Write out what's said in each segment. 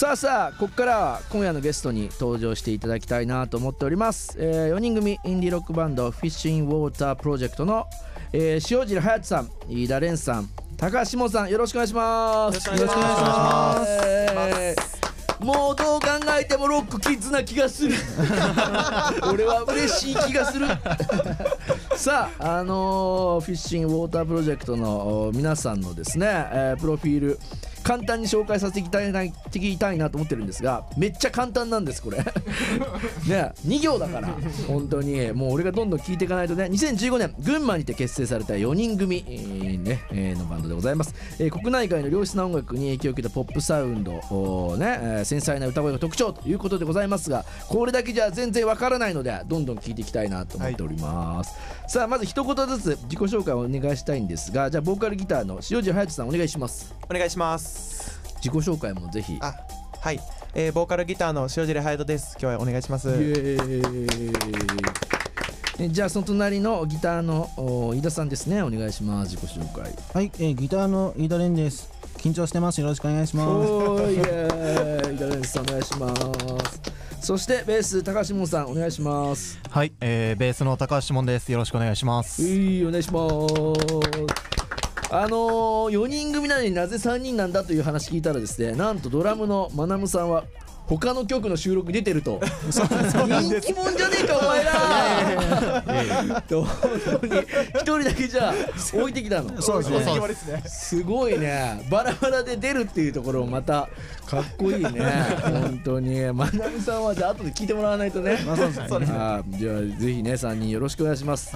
さあさあここからは今夜のゲストに登場していただきたいなと思っております、え4人組インディーロックバンドフィッシュインウォータープロジェクトの、えー、塩尻隼人さん飯田蓮さん高橋志門さんよろしくお願いします。よろしくお願いします。えーもうどう考えてもロックキッズな気がする。俺は嬉しい気がするさああのーフィッシングウォータープロジェクトのお皆さんのですね、えープロフィール簡単に紹介させていただきたいいきたいなと思ってるんですがめっちゃ簡単なんですこれ。ね2行だから本当に。もう俺がどんどん聞いていかないとね。2015年群馬にて結成された4人組、えーねえーのバンドでございます、えー国内外の良質な音楽に影響を受けたポップサウンドね、えー繊細な歌声が特徴ということでございますがこれだけじゃ全然わからないのでどんどん聞いていきたいなと思っております、さあまず一言ずつ自己紹介をお願いしたいんですがじゃあボーカルギターの塩尻隼人さんお願いします。お願いします。自己紹介もぜひ。あはい、えー、ボーカルギターの塩尻隼人です。今日はお願いします。イエーイ。えじゃあその隣のギターのお飯田さんですね。お願いします。自己紹介。はい、えー、ギターの飯田蓮です。緊張してます。よろしくお願いします。おーい。イエーイ。飯田蓮さんお願いしますそしてベース高橋門さんお願いしますはい、えー、ベースの高橋志門です。よろしくお願いします。いいお願いしますあのー、4人組なのになぜ3人なんだという話聞いたらですねなんとドラムのまなむさんは他の曲の収録に出てると。人気者じゃねえかお前ら。と本当に。一人だけじゃあ置いてきたの。そうですね。すごいね。バラバラで出るっていうところもまたかっこいいね。本当に。まなみさんはじゃあ後で聞いてもらわないとね。じゃあぜひね3人よろしくお願いします。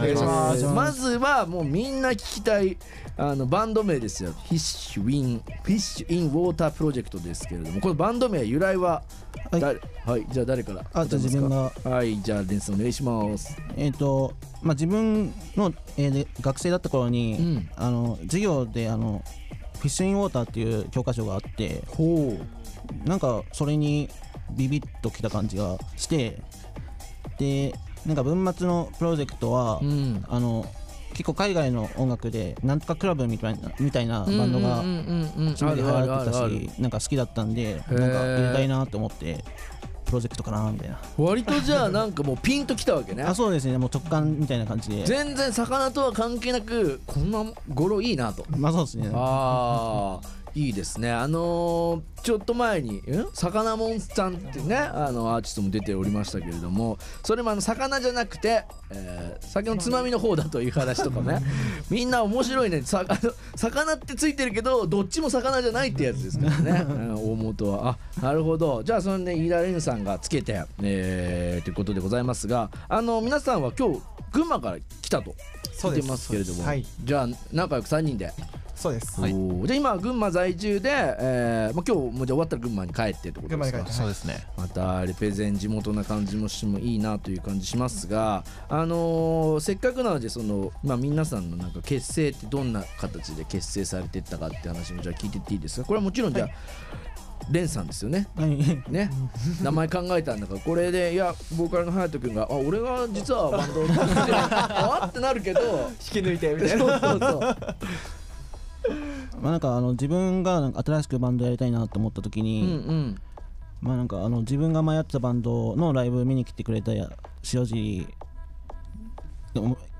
まずはもうみんな聞きたいあのバンド名ですよ。 Fish in Fish in Water Project ですけれども。このバンド名由来ははい誰はい、じゃあ誰からあじゃあ自分がはいじゃあレンスお願いします。えっ、と、まあ自分の、えーで学生だった頃に、うんあの授業であの Fish in Water っていう教科書があって、ほなんかそれにビビッときた感じがして、で、なんか文末のプロジェクトは、う。うん。あの結構海外の音楽でなんとかクラブみたいなみたいなバンドがうんうんうんうんそれで流行ってたしなんか好きだったんでー。なんか入れたいなと思ってプロジェクトかなみたいな。割とじゃあなんかもうピンときたわけね。あそうですね。もう直感みたいな感じで。全然魚とは関係なくこんな語呂いいなと。まあそうですね。ああいいですね。あのーちょっと前にん？魚もんさんってねあのアーティストも出ておりましたけれどもそれもあの魚じゃなくて、えー酒のつまみの方だという話とかね。みんな面白いね。魚ってついてるけどどっちも魚じゃないってやつですからね、うん大元は。あなるほど。じゃあそのね飯田蓮さんがつけて、えーということでございますがあの皆さんは今日群馬から来たと聞いてますけれども、はい。じゃあ仲良く3人でそうです。はい。じゃあ今は群馬在住で、えーまあ、今日もうじゃあ終わったら群馬に帰ってってことですか？群馬に帰ってそうですね。またレペゼン地元な感じもしてもいいなという感じしますが、あのーせっかくなのでその、まあ、皆さんのなんか結成ってどんな形で結成されていったかって話もじゃあ聞いてっていいですか？これはもちろんじゃあ、レンさんですよね。はい。ね？名前考えたんだからこれでいやボーカルの隼人君が「あ俺が実はバンドを作ってる あってなるけど引き抜いてみたいそうなそうそうまあなんかあの自分がなんか新しくバンドやりたいなと思った時うんに、うん。まあなんかあの自分が前やってたバンドのライブ見に来てくれたや塩尻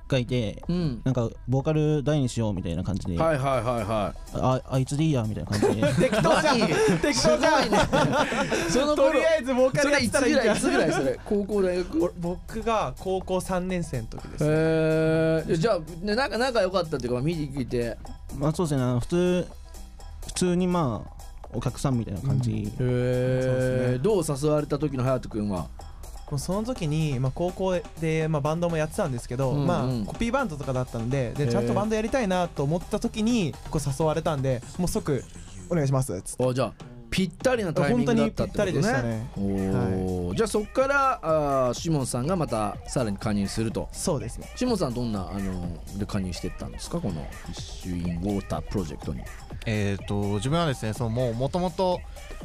がいてうん。なんかボーカル大にしようみたいな感じで、はいはいはいはい。ああいつでいいやみたいな感じで。適当じゃん。適当じゃん。そのと頃りあえずボーカそルやってたらいいつぐらいいじゃん。つぐらいそれ？高校大学？俺僕が高校3年生の時ですね。へえじゃあねなんか仲良かったっていうか見に来てまあそうですね。あの普通普通にまあお客さんみたいな感じ、へえどう誘われた時の隼人君は？もうその時に、まあ、高校で、まあ、バンドもやってたんですけど、うんうん。まあ、コピーバンドとかだったのででちゃんとバンドやりたいなと思った時にこう誘われたんでもう即お願いしますっつって。あじゃあぴったりなタイミングだったってことね。本当にぴったりでしたね。おー。じゃあそっからあーシモンさんがまたさらに加入すると。そうですね。シモンさんどんなあので加入してったんですか？このフィッシュインウォータープロジェクトに。えっ、と自分はですね、そのもう元々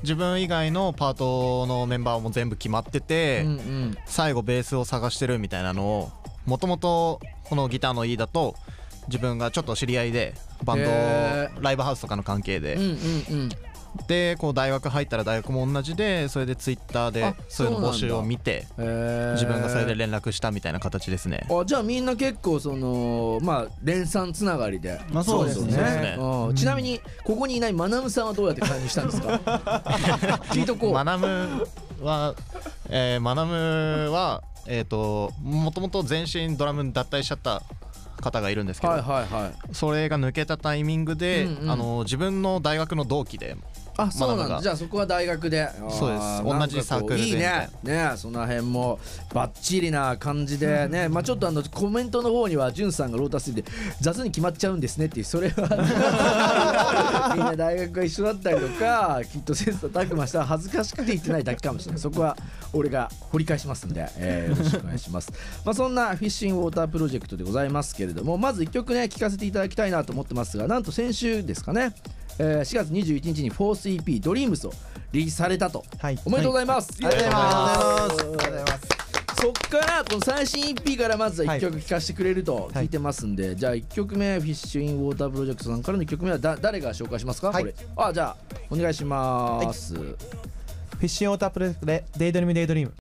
自分以外のパートのメンバーも全部決まってて、うんうん。最後ベースを探してるみたいなのをもともとこのギターの E だと自分がちょっと知り合いでバンド、へライブハウスとかの関係で、うんうんうんでこう大学入ったら大学も同じでそれでツイッターあでそういうの募集を見て自分がそれで連絡したみたいな形ですね。あじゃあみんな結構そのまあ連鎖つながりで。まあそうですね。ね。うん。ちなみにここにいないマナムさんはどうやって加入したんですか？聞いとこう。マナムは、えーマナムはえっ、ともともと全身ドラム脱退しちゃった方がいるんですけど、それが抜けたタイミングで、あの自分の大学の同期であそうなんだ。じゃあそこは大学で。そうです。同じサークルで。いいね。ねその辺もバッチリな感じで。ねまあちょっとあのコメントの方にはじゅんさんがロータスで雑に決まっちゃうんですねっていうそれは。みんな大学が一緒だったりとかきっと切磋琢磨したら恥ずかしくて言ってないだけかもしれない。そこは俺が掘り返しますんで、えーよろしくお願いします。まあそんなフィッシングウォータープロジェクトでございますけれどもまず1曲ね聴かせていただきたいなと思ってますがなんと先週ですかねえー4月21日に 4th EP「DREAMS」をリリースされたと、はい。おめでとうございます、ありがとうございますありがとうございます。そっからこの最新 EP からまずは1曲聴かせてくれると聞いてますんで、じゃあ1曲目フィッシュインウォータープロジェクトさんからの1曲目はだ誰が紹介しますか、はい。これ。あじゃあお願いします、フィッシュウォータープロジェクトでデイドリームデイドリーム